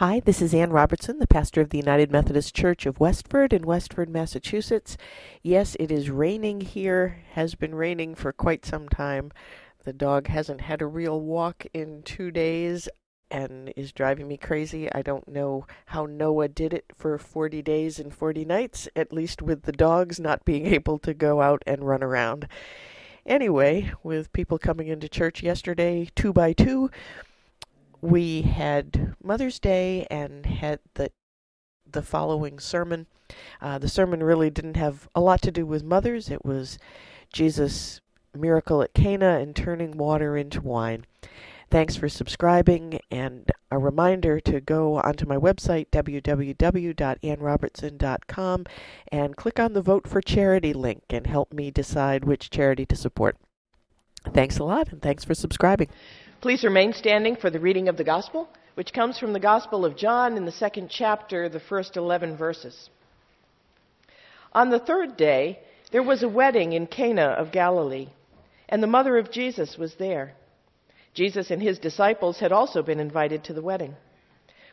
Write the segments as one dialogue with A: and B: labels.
A: Hi, this is Ann Robertson, the pastor of the United Methodist Church of Westford in Westford, Massachusetts. Yes, it is raining here, has been raining for quite some time. The dog hasn't had a real walk in two days and is driving me crazy. I don't know how Noah did it for 40 days and 40 nights, at least with the dogs not being able to go out and run around. Anyway, with people coming into church yesterday, two by two, we had Mother's Day and had the the following sermon. Uh, the sermon really didn't have a lot to do with mothers. It was Jesus' miracle at Cana and turning water into wine. Thanks for subscribing, and a reminder to go onto my website, www.annrobertson.com, and click on the Vote for Charity link and help me decide which charity to support. Thanks a lot, and thanks for subscribing.
B: Please remain standing for the reading of the Gospel, which comes from the Gospel of John in the second chapter, the first 11 verses. On the third day, there was a wedding in Cana of Galilee, and the mother of Jesus was there. Jesus and his disciples had also been invited to the wedding.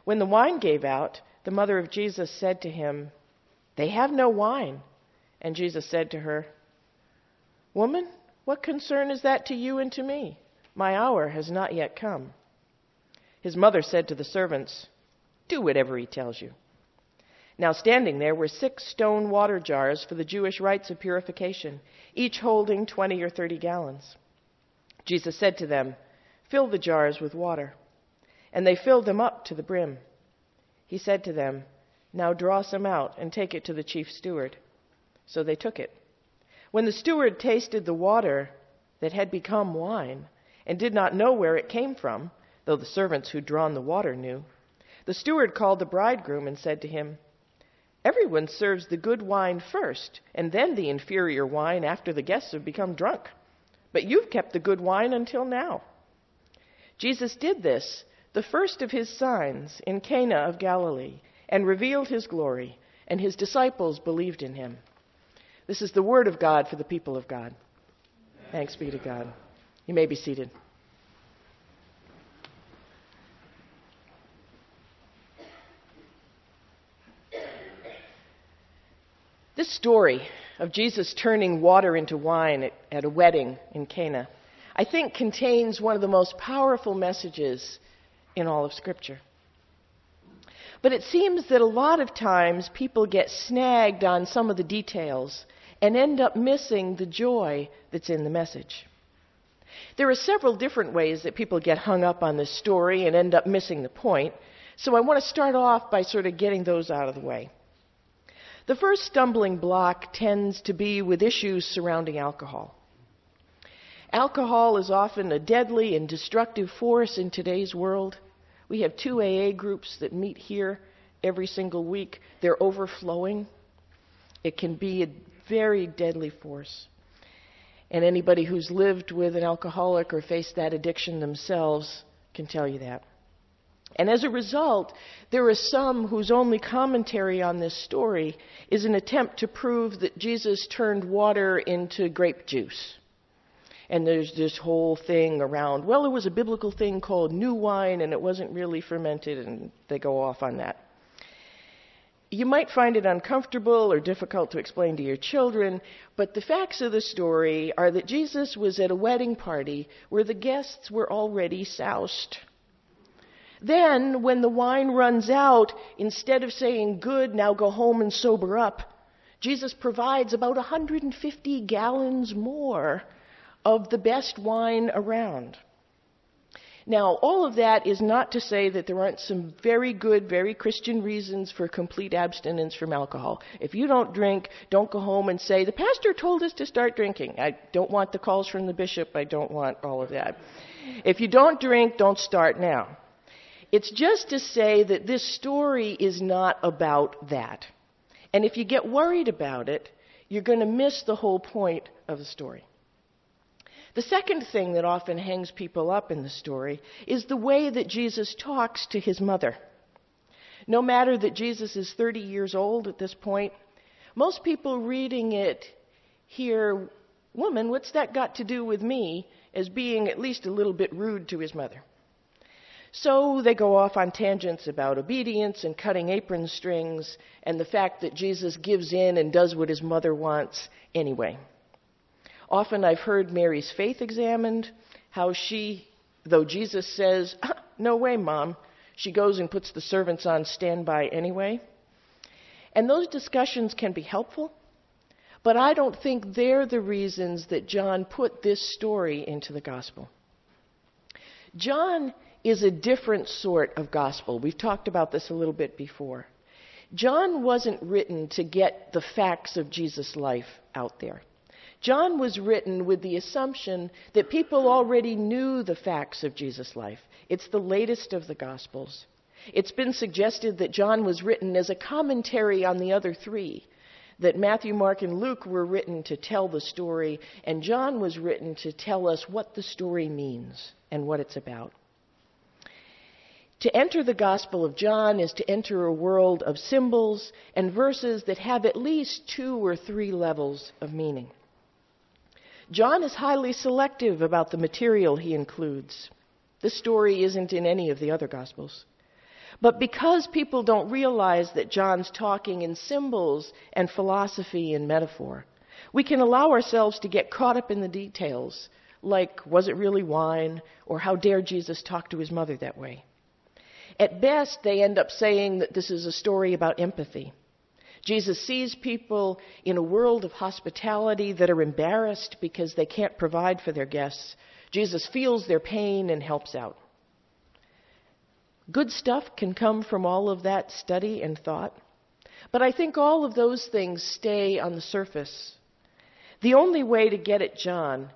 B: When the wine gave out, the mother of Jesus said to him, They have no wine. And Jesus said to her, Woman, what concern is that to you and to me? My hour has not yet come. His mother said to the servants, Do whatever he tells you. Now, standing there were six stone water jars for the Jewish rites of purification, each holding 20 or 30 gallons. Jesus said to them, Fill the jars with water. And they filled them up to the brim. He said to them, Now draw some out and take it to the chief steward. So they took it. When the steward tasted the water that had become wine, and did not know where it came from, though the servants who'd drawn the water knew. The steward called the bridegroom and said to him, Everyone serves the good wine first, and then the inferior wine after the guests have become drunk. But you've kept the good wine until now. Jesus did this, the first of his signs, in Cana of Galilee, and revealed his glory, and his disciples believed in him. This is the word of God for the people of God. Thanks be to God. You may be seated. This story of Jesus turning water into wine at, at, a wedding in Cana, I think contains one of the most powerful messages in all of Scripture. But it seems that a lot of times people get snagged on some of the details and end up missing the joy that's in the message. There are several different ways that people get hung up on this story and end up missing the point, so I want to start off by sort of getting those out of the way. The first stumbling block tends to be with issues surrounding alcohol. Alcohol is often a deadly and destructive force in today's world. We have two AA groups that meet here every single week. They're overflowing. It can be a very deadly force. And anybody who's lived with an alcoholic or faced that addiction themselves can tell you that. And as a result, there are some whose only commentary on this story is an attempt to prove that Jesus turned water into grape juice. And there's this whole thing around, well, it was a biblical thing called new wine and it wasn't really fermented, and they go off on that. You might find it uncomfortable or difficult to explain to your children, but the facts of the story are that Jesus was at a wedding party where the guests were already soused. Then, when the wine runs out, instead of saying, Good, now go home and sober up, Jesus provides about 150 gallons more of the best wine around. Now, all of that is not to say that there aren't some very good, very Christian reasons for complete abstinence from alcohol. If you don't drink, don't go home and say, the pastor told us to start drinking. I don't want the calls from the bishop. I don't want all of that. If you don't drink, don't start now. It's just to say that this story is not about that. And if you get worried about it, you're going to miss the whole point of the story. The second thing that often hangs people up in the story is the way that Jesus talks to his mother. No matter that Jesus is 30 years old at this point, most people reading it hear, Woman, what's that got to do with me? as being at least a little bit rude to his mother. So they go off on tangents about obedience and cutting apron strings and the fact that Jesus gives in and does what his mother wants anyway. Often I've heard Mary's faith examined, how she, though Jesus says, ah, No way, Mom, she goes and puts the servants on standby anyway. And those discussions can be helpful, but I don't think they're the reasons that John put this story into the gospel. John is a different sort of gospel. We've talked about this a little bit before. John wasn't written to get the facts of Jesus' life out there. John was written with the assumption that people already knew the facts of Jesus' life. It's the latest of the Gospels. It's been suggested that John was written as a commentary on the other three, that Matthew, Mark, and Luke were written to tell the story, and John was written to tell us what the story means and what it's about. To enter the Gospel of John is to enter a world of symbols and verses that have at least two or three levels of meaning. John is highly selective about the material he includes. This story isn't in any of the other Gospels. But because people don't realize that John's talking in symbols and philosophy and metaphor, we can allow ourselves to get caught up in the details, like was it really wine, or how dare Jesus talk to his mother that way. At best, they end up saying that this is a story about empathy Jesus sees people in a world of hospitality that are embarrassed because they can't provide for their guests. Jesus feels their pain and helps out. Good stuff can come from all of that study and thought, but I think all of those things stay on the surface. The only way to get at John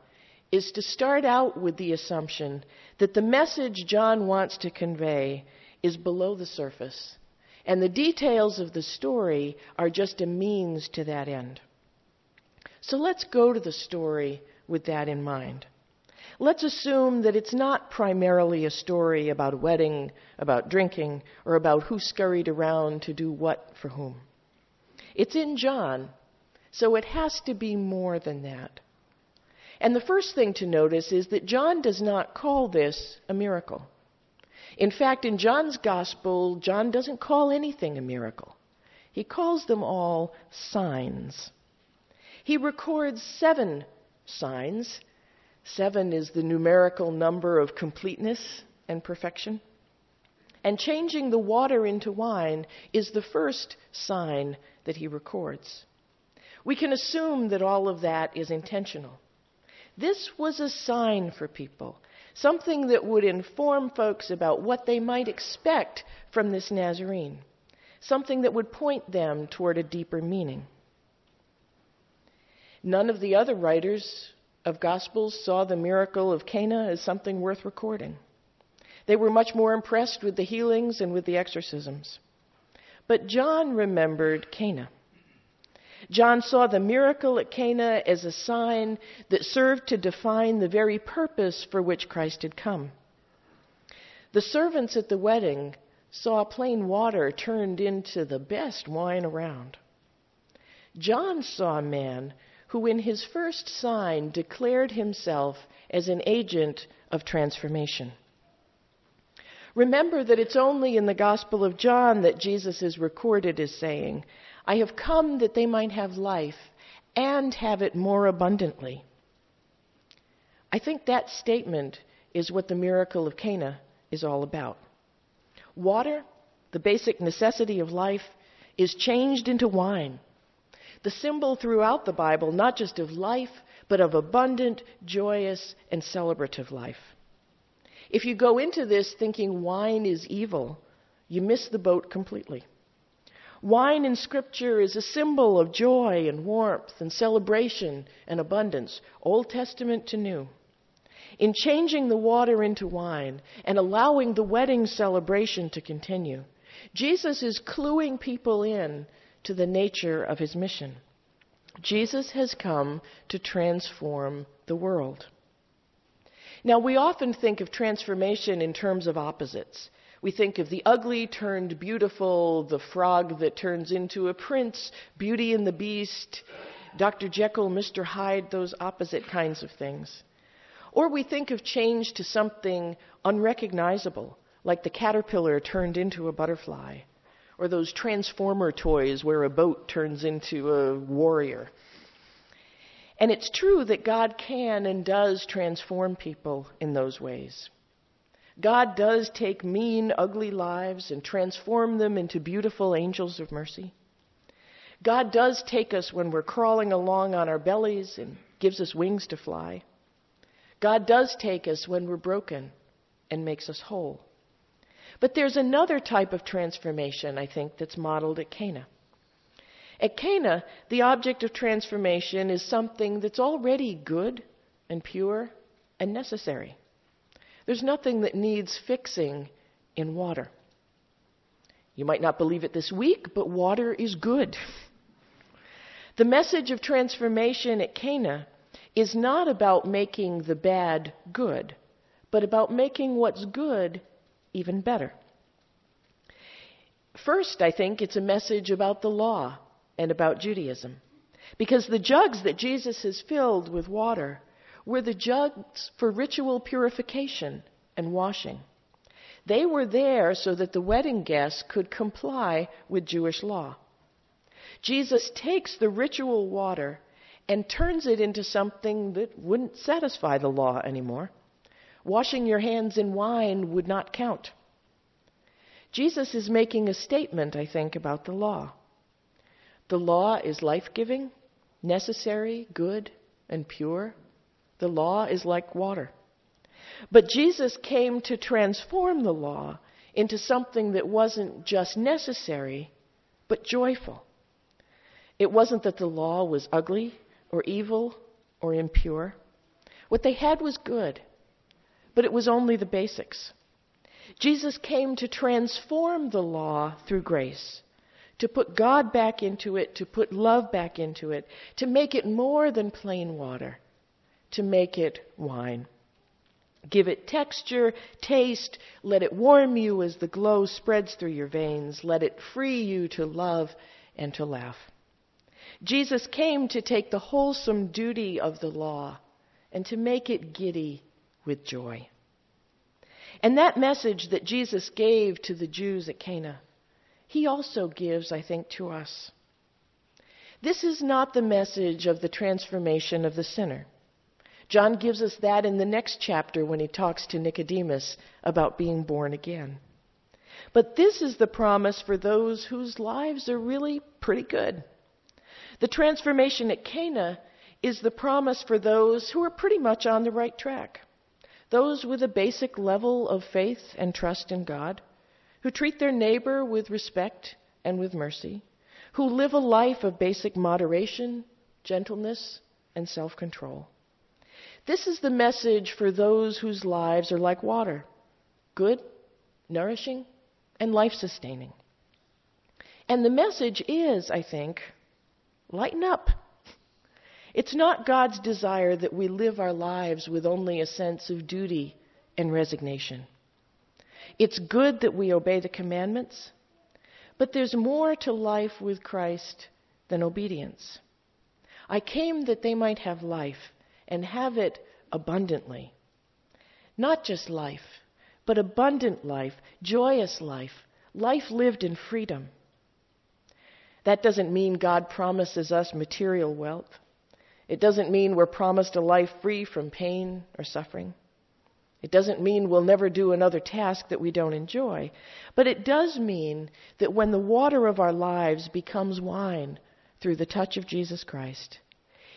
B: is to start out with the assumption that the message John wants to convey is below the surface and the details of the story are just a means to that end. So let's go to the story with that in mind. Let's assume that it's not primarily a story about a wedding, about drinking, or about who scurried around to do what for whom. It's in John, so it has to be more than that. And the first thing to notice is that John does not call this a miracle. In fact, in John's gospel, John doesn't call anything a miracle. He calls them all signs. He records seven signs. Seven is the numerical number of completeness and perfection. And changing the water into wine is the first sign that he records. We can assume that all of that is intentional. This was a sign for people something that would inform folks about what they might expect from this Nazarene, something that would point them toward a deeper meaning. None of the other writers of Gospels saw the miracle of Cana as something worth recording. They were much more impressed with the healings and with the exorcisms. But John remembered Cana. John saw the miracle at Cana as a sign that served to define the very purpose for which Christ had come. The servants at the wedding saw plain water turned into the best wine around. John saw a man who, in his first sign, declared himself as an agent of transformation. Remember that it's only in the Gospel of John that Jesus is recorded as saying, I have come that they might have life and have it more abundantly. I think that statement is what the miracle of Cana is all about. Water, the basic necessity of life, is changed into wine. The symbol throughout the Bible, not just of life, but of abundant, joyous, and celebrative life. If you go into this thinking wine is evil, you miss the boat completely. Wine in Scripture is a symbol of joy and warmth and celebration and abundance, Old Testament to New. In changing the water into wine and allowing the wedding celebration to continue, Jesus is cluing people in to the nature of his mission. Jesus has come to transform the world. Now, we often think of transformation in terms of opposites. We think of the ugly turned beautiful, the frog that turns into a prince, Beauty and the Beast, Dr. Jekyll, Mr. Hyde, those opposite kinds of things. Or we think of change to something unrecognizable, like the caterpillar turned into a butterfly, or those transformer toys where a boat turns into a warrior. And it's true that God can and does transform people in those ways. God does take mean, ugly lives and transform them into beautiful angels of mercy. God does take us when we're crawling along on our bellies and gives us wings to fly. God does take us when we're broken and makes us whole. But there's another type of transformation, I think, that's modeled at Cana. At Cana, the object of transformation is something that's already good and pure and necessary. There's nothing that needs fixing in water. You might not believe it this week, but water is good. The message of transformation at Cana is not about making the bad good, but about making what's good even better. First, I think it's a message about the law and about Judaism. Because the jugs that Jesus has filled with water were the jugs for ritual purification and washing. They were there so that the wedding guests could comply with Jewish law. Jesus takes the ritual water and turns it into something that wouldn't satisfy the law anymore. Washing your hands in wine would not count. Jesus is making a statement, I think, about the law. The law is life giving, necessary, good, and pure. The law is like water. But Jesus came to transform the law into something that wasn't just necessary, but joyful. It wasn't that the law was ugly or evil or impure. What they had was good, but it was only the basics. Jesus came to transform the law through grace, to put God back into it, to put love back into it, to make it more than plain water, to make it wine. Give it texture, taste, let it warm you as the glow spreads through your veins, let it free you to love and to laugh. Jesus came to take the wholesome duty of the law and to make it giddy with joy. And that message that Jesus gave to the Jews at Cana, he also gives, I think, to us. This is not the message of the transformation of the sinner. John gives us that in the next chapter when he talks to Nicodemus about being born again. But this is the promise for those whose lives are really pretty good. The transformation at Cana is the promise for those who are pretty much on the right track. Those with a basic level of faith and trust in God, who treat their neighbor with respect and with mercy, who live a life of basic moderation, gentleness, and self control. This is the message for those whose lives are like water good, nourishing, and life sustaining. And the message is, I think, Lighten up. It's not God's desire that we live our lives with only a sense of duty and resignation. It's good that we obey the commandments, but there's more to life with Christ than obedience. I came that they might have life and have it abundantly. Not just life, but abundant life, joyous life, life lived in freedom. That doesn't mean God promises us material wealth. It doesn't mean we're promised a life free from pain or suffering. It doesn't mean we'll never do another task that we don't enjoy. But it does mean that when the water of our lives becomes wine through the touch of Jesus Christ,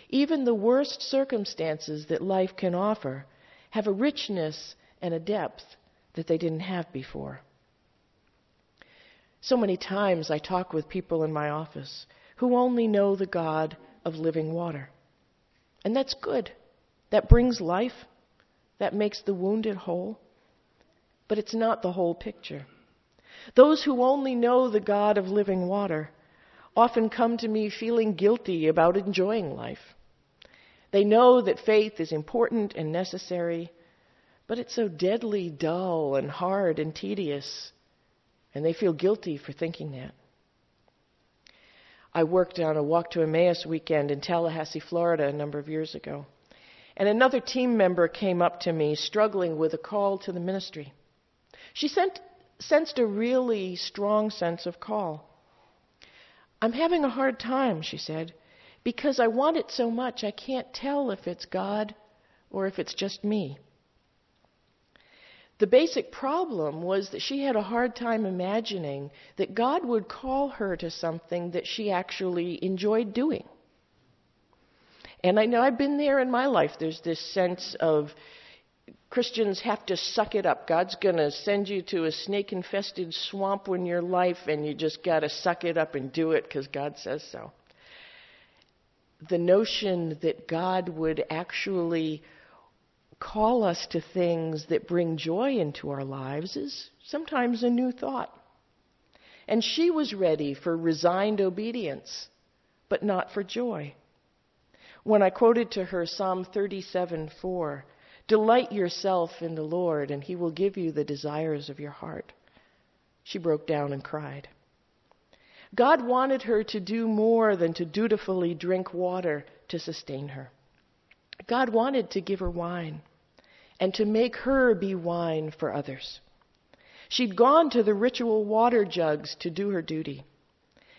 B: even the worst circumstances that life can offer have a richness and a depth that they didn't have before. So many times I talk with people in my office who only know the God of living water. And that's good. That brings life. That makes the wounded whole. But it's not the whole picture. Those who only know the God of living water often come to me feeling guilty about enjoying life. They know that faith is important and necessary, but it's so deadly dull and hard and tedious and they feel guilty for thinking that. I worked on a Walk to Emmaus weekend in Tallahassee, Florida, a number of years ago. And another team member came up to me struggling with a call to the ministry. She sent, sensed a really strong sense of call. I'm having a hard time, she said, because I want it so much I can't tell if it's God or if it's just me. The basic problem was that she had a hard time imagining that God would call her to something that she actually enjoyed doing. And I know I've been there in my life. There's this sense of Christians have to suck it up. God's going to send you to a snake infested swamp in your life, and you just got to suck it up and do it because God says so. The notion that God would actually call us to things that bring joy into our lives is sometimes a new thought. And she was ready for resigned obedience, but not for joy. When I quoted to her Psalm 37 4, Delight yourself in the Lord, and he will give you the desires of your heart, she broke down and cried. God wanted her to do more than to dutifully drink water to sustain her. God wanted to give her wine and to make her be wine for others. She'd gone to the ritual water jugs to do her duty,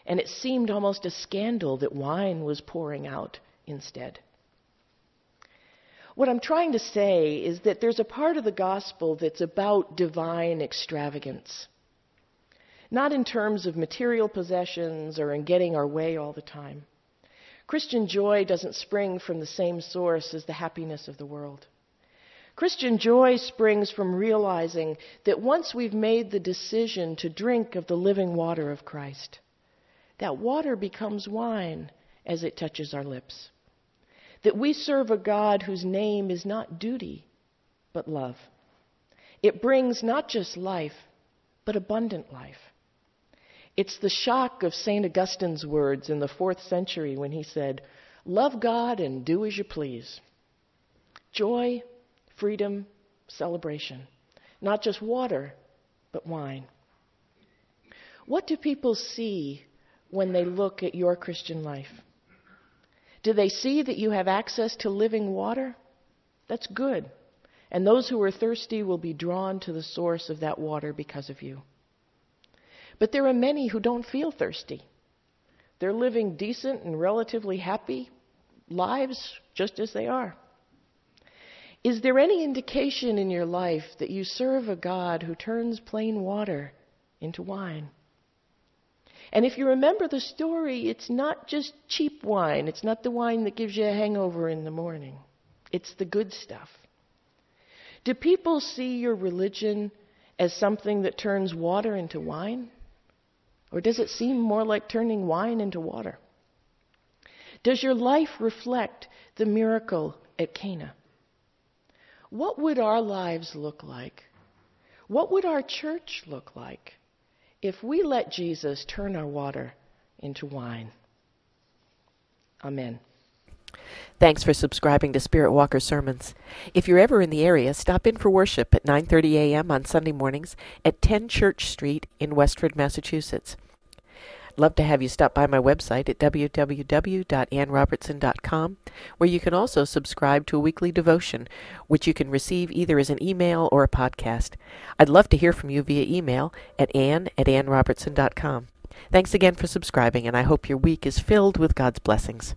B: and it seemed almost a scandal that wine was pouring out instead. What I'm trying to say is that there's a part of the gospel that's about divine extravagance. Not in terms of material possessions or in getting our way all the time. Christian joy doesn't spring from the same source as the happiness of the world. Christian joy springs from realizing that once we've made the decision to drink of the living water of Christ, that water becomes wine as it touches our lips. That we serve a God whose name is not duty, but love. It brings not just life, but abundant life. It's the shock of St. Augustine's words in the fourth century when he said, Love God and do as you please. Joy, freedom, celebration. Not just water, but wine. What do people see when they look at your Christian life? Do they see that you have access to living water? That's good. And those who are thirsty will be drawn to the source of that water because of you. But there are many who don't feel thirsty. They're living decent and relatively happy lives just as they are. Is there any indication in your life that you serve a God who turns plain water into wine? And if you remember the story, it's not just cheap wine. It's not the wine that gives you a hangover in the morning. It's the good stuff. Do people see your religion as something that turns water into wine? Or does it seem more like turning wine into water? Does your life reflect the miracle at Cana? what would our lives look like? What would our church look like if we let Jesus turn our water into wine? Amen.
A: Thanks for subscribing to Spirit Walker Sermons. If you're ever in the area, stop in for worship at 9:30 a.m. on Sunday mornings at 10 Church Street in Westford, Massachusetts. Love to have you stop by my website at www.annrobertson.com, where you can also subscribe to a weekly devotion, which you can receive either as an email or a podcast. I'd love to hear from you via email at ann at annrobertson.com. Thanks again for subscribing, and I hope your week is filled with God's blessings.